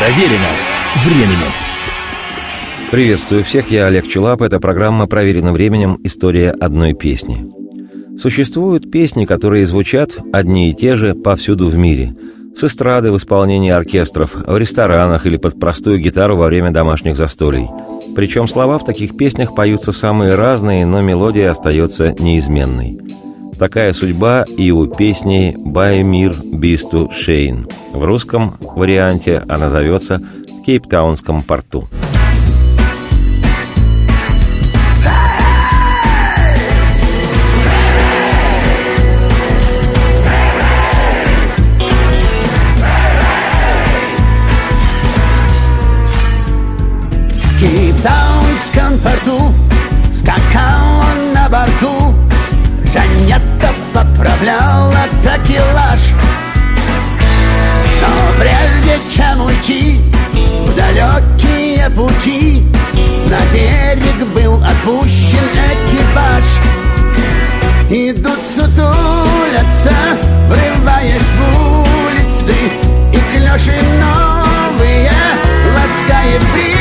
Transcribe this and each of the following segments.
Проверено временем. Приветствую всех, я Олег Челап. Это программа «Проверено временем. История одной песни». Существуют песни, которые звучат одни и те же повсюду в мире. С эстрады в исполнении оркестров, в ресторанах или под простую гитару во время домашних застолий. Причем слова в таких песнях поются самые разные, но мелодия остается неизменной. Такая судьба и у песни «Баймир Бисту Шейн». В русском варианте она зовется «В Кейптаунском порту». Далекие пути На берег был отпущен экипаж. Идут сутулятся, врываясь в улицы И клёши новые ласкает бриз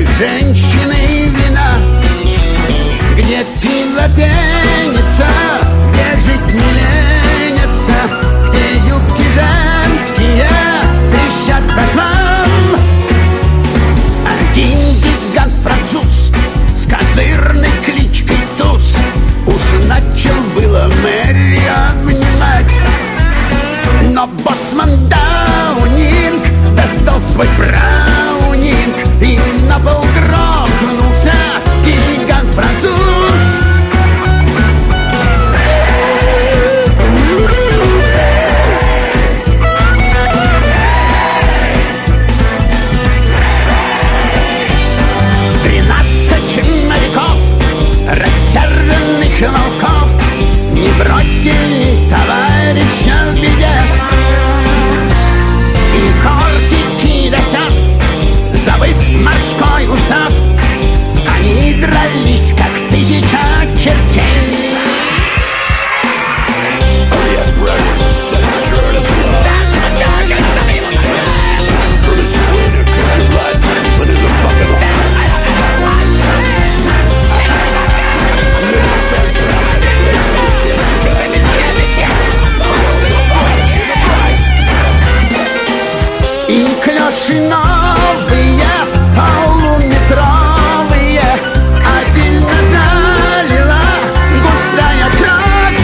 attention клёши новые, полуметровые Обильно залила густая кровь.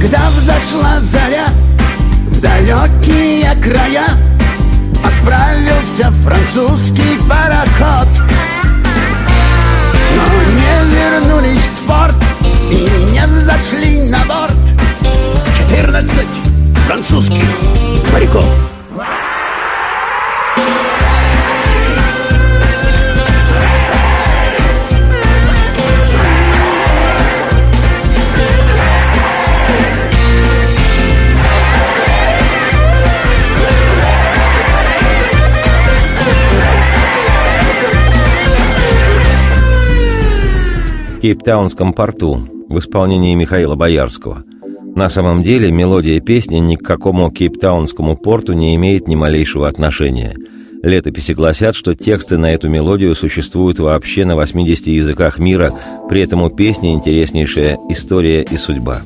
Когда взошла заря в далекие края Отправился французский пароход вернулись в порт И не взошли на борт. Четырнадцать французских моряков В Кейптаунском порту в исполнении Михаила Боярского. На самом деле мелодия песни ни к какому кейптаунскому порту не имеет ни малейшего отношения. Летописи гласят, что тексты на эту мелодию существуют вообще на 80 языках мира, при этом у песни интереснейшая история и судьба.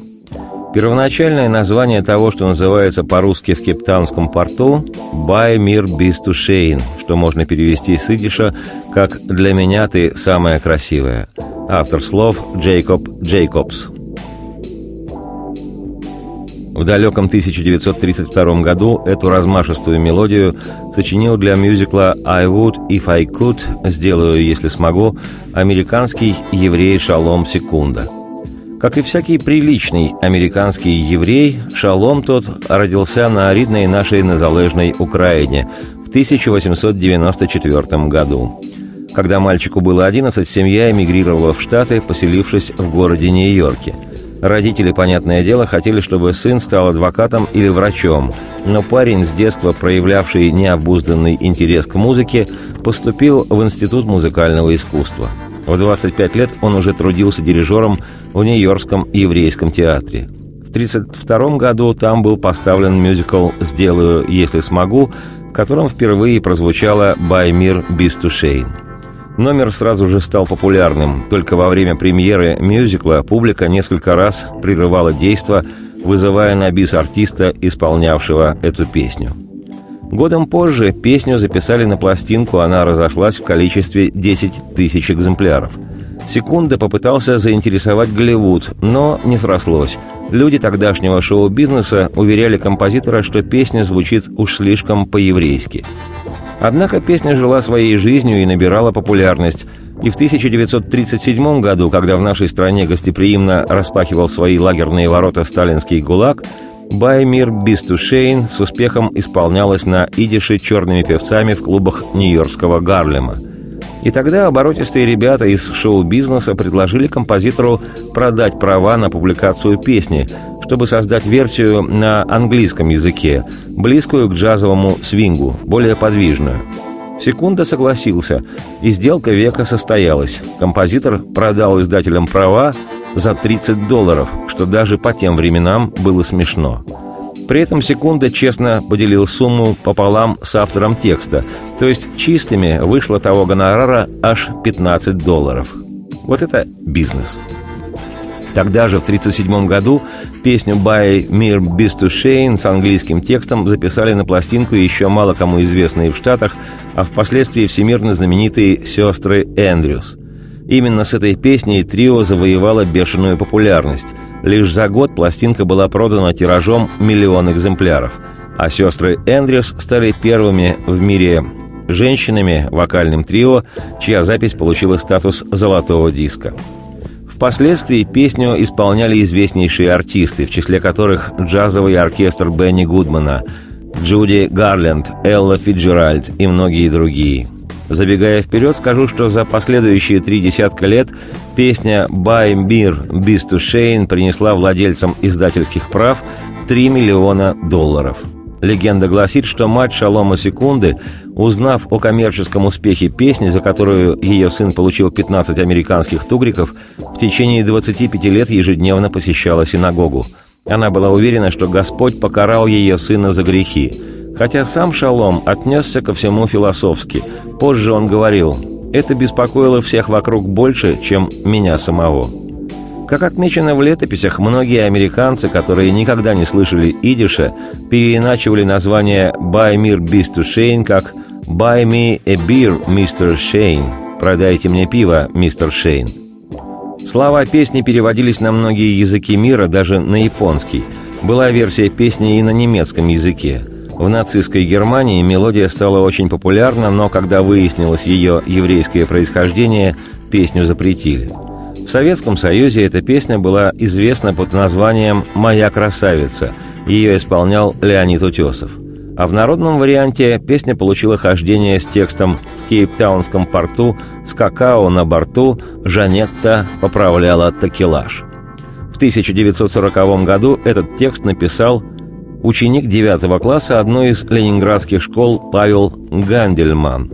Первоначальное название того, что называется по-русски в Кейптаунском порту «By mir bist du schön», что можно перевести с идиша как «Для меня ты самая красивая». Автор слов Джейкоб Джейкобс – в далеком 1932 году эту размашистую мелодию сочинил для мюзикла «I would if I could» «Сделаю, если смогу» американский еврей Шалом Секунда. Как и всякий приличный американский еврей, Шалом тот родился на рідной нашей незалежной Украине в 1894 году. Когда мальчику было 11, семья эмигрировала в Штаты, поселившись в городе Нью-Йорке – Родители, понятное дело, хотели, чтобы сын стал адвокатом или врачом, но парень, с детства проявлявший необузданный интерес к музыке, поступил в Институт музыкального искусства. В 25 лет он уже трудился дирижером в Нью-Йоркском еврейском театре. В 1932 году там был поставлен мюзикл «Сделаю, если смогу», в котором впервые прозвучала «Баймир Бистушейн». Номер сразу же стал популярным. Только во время премьеры мюзикла публика несколько раз прерывала действо, вызывая на бис артиста, исполнявшего эту песню. Годом позже песню записали на пластинку, она разошлась в количестве 10 тысяч экземпляров. Секунда попытался заинтересовать Голливуд, но не срослось. Люди тогдашнего шоу-бизнеса уверяли композитора, что песня звучит уж слишком по-еврейски. Однако песня жила своей жизнью и набирала популярность. И в 1937 году, когда в нашей стране гостеприимно распахивал свои лагерные ворота сталинский ГУЛАГ, «Баймир Бистушейн» с успехом исполнялась на идише черными певцами в клубах нью-йоркского Гарлема. И тогда оборотистые ребята из шоу-бизнеса предложили композитору продать права на публикацию песни, чтобы создать версию на английском языке, близкую к джазовому свингу, более подвижную. Секунда согласился, и сделка века состоялась. Композитор продал издателям права за 30 долларов, что даже по тем временам было смешно. При этом Секунда честно поделил сумму пополам с автором текста, то есть чистыми вышло того гонорара аж 15 долларов. Вот это бизнес. Тогда же, в 1937 году, песню «By Mir Beast Shane» с английским текстом записали на пластинку еще мало кому известные в Штатах, а впоследствии всемирно знаменитые «Сестры Эндрюс». Именно с этой песней трио завоевало бешеную популярность. Лишь за год пластинка была продана тиражом миллион экземпляров, а «Сестры Эндрюс» стали первыми в мире женщинами вокальным трио, чья запись получила статус золотого диска. Впоследствии песню исполняли известнейшие артисты, в числе которых джазовый оркестр Бенни Гудмана, Джуди Гарленд, Элла Фиджеральд и многие другие. Забегая вперед, скажу, что за последующие три десятка лет песня «Buy Beer, Beast to Shane» принесла владельцам издательских прав 3 миллиона долларов – Легенда гласит, что мать Шалома Секунды, узнав о коммерческом успехе песни, за которую ее сын получил 15 американских тугриков, в течение 25 лет ежедневно посещала синагогу. Она была уверена, что Господь покарал ее сына за грехи. Хотя сам Шалом отнесся ко всему философски. Позже он говорил, «Это беспокоило всех вокруг больше, чем меня самого». Как отмечено в летописях, многие американцы, которые никогда не слышали идиша, переиначивали название «Buy me beer to Shane» как «Buy me a beer, Mr. Shane» «Продайте мне пиво, мистер Шейн». Слова песни переводились на многие языки мира, даже на японский. Была версия песни и на немецком языке. В нацистской Германии мелодия стала очень популярна, но когда выяснилось ее еврейское происхождение, песню запретили. В Советском Союзе эта песня была известна под названием «Моя красавица». Ее исполнял Леонид Утесов. А в народном варианте песня получила хождение с текстом «В Кейптаунском порту с какао на борту Жанетта поправляла такелаж». В 1940 году этот текст написал ученик 9 класса одной из ленинградских школ Павел Гандельман.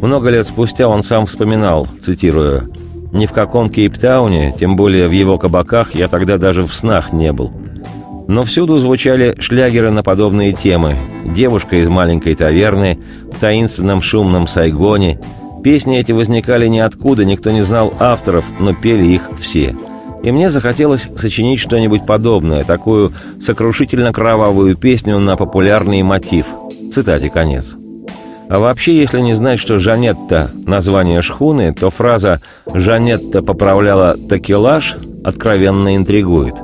Много лет спустя он сам вспоминал, цитирую, ни в каком Кейптауне, тем более в его кабаках, я тогда даже в снах не был. Но всюду звучали шлягеры на подобные темы. «Девушка из маленькой таверны», «В таинственном шумном Сайгоне». Песни эти возникали ниоткуда, никто не знал авторов, но пели их все. И мне захотелось сочинить что-нибудь подобное, такую сокрушительно кровавую песню на популярный мотив. Цитате конец. А вообще, если не знать, что Жанетта – название шхуны, то фраза «Жанетта поправляла такелаж» откровенно интригует.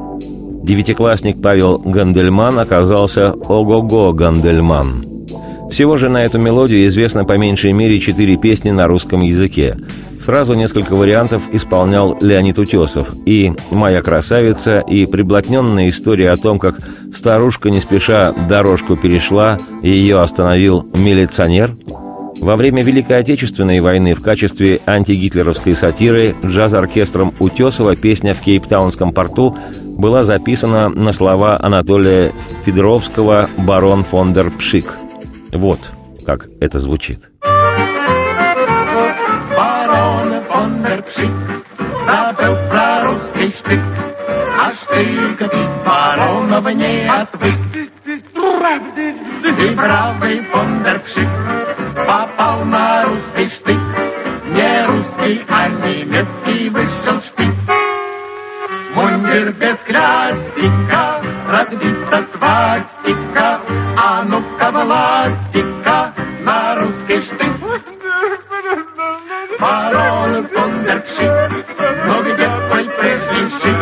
Девятиклассник Павел Гандельман оказался «Ого-го Гандельман». Всего же на эту мелодию известно по меньшей мере четыре песни на русском языке. Сразу несколько вариантов исполнял Леонид Утесов. И «Моя красавица», и приблотненная история о том, как старушка не спеша дорожку перешла, и ее остановил милиционер. Во время Великой Отечественной войны в качестве антигитлеровской сатиры джаз-оркестром Утесова песня в Кейптаунском порту была записана на слова Анатолия Федоровского «Барон фон дер Пшик». Вот как это звучит. Барон фон дер Пшик забыл про русский штык, а штык ведь баронов не отвык. И бравый фон попал на русский штык, не русский, а немецкий вышел шпик. Мундир без крестика, разбита свастика, ну-ка властика на русский штык. Дер Пшик, ну где твой прежний шик?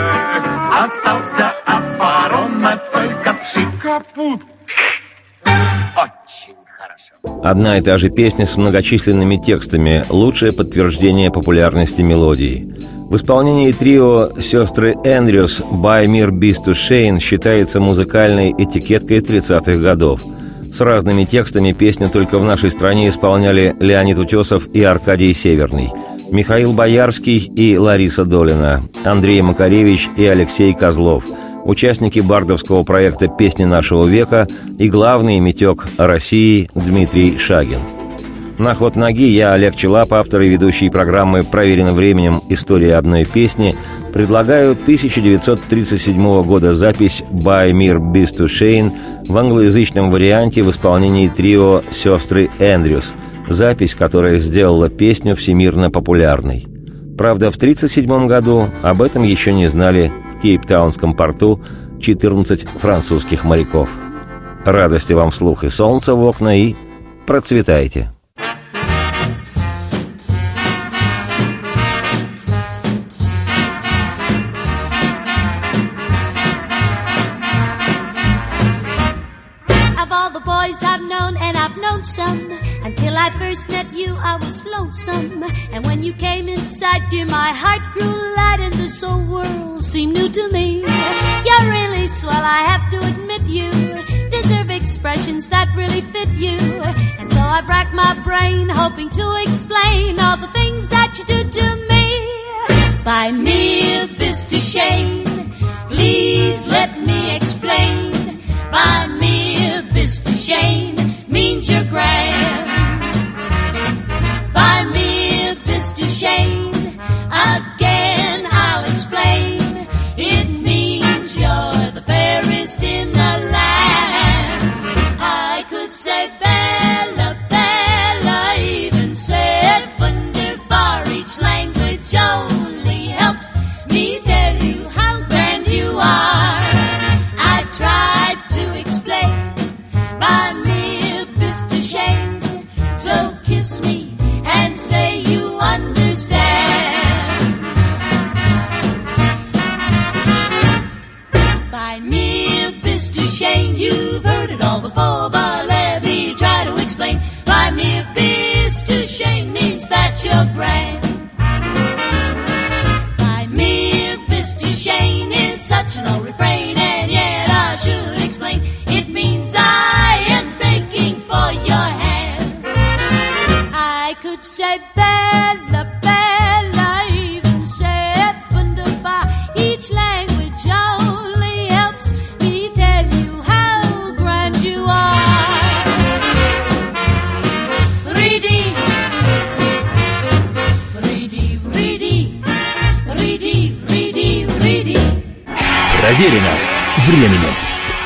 Остался от барона только пшик. Капут. Очень хорошо. Одна и та же песня с многочисленными текстами – лучшее подтверждение популярности мелодии. В исполнении трио «Сестры Эндрюс» «By Mir Beast to Shane» считается музыкальной этикеткой 30-х годов. С разными текстами песню только в нашей стране исполняли Леонид Утесов и Аркадий Северный, Михаил Боярский и Лариса Долина, Андрей Макаревич и Алексей Козлов – участники бардовского проекта «Песни нашего века» и главный метек России Дмитрий Шагин. На ход ноги я, Олег Челап, автор и ведущий программы «Проверено временем. История одной песни», предлагаю 1937 года запись «By Mir Beast Shane» в англоязычном варианте в исполнении трио «Сестры Эндрюс», запись, которая сделала песню всемирно популярной. Правда, в 1937 году об этом еще не знали Кейптаунском порту 14 французских моряков. Радости вам вслух и солнца в окна, и процветайте! Came dear, my heart grew light, and this whole world seemed new to me. You're really swell, I have to admit you deserve expressions that really fit you, and so I've racked my brain hoping to explain all the things that you do to me. By me, Mr. Shane, please let me explain. By me, Mr. Shane means you're grand.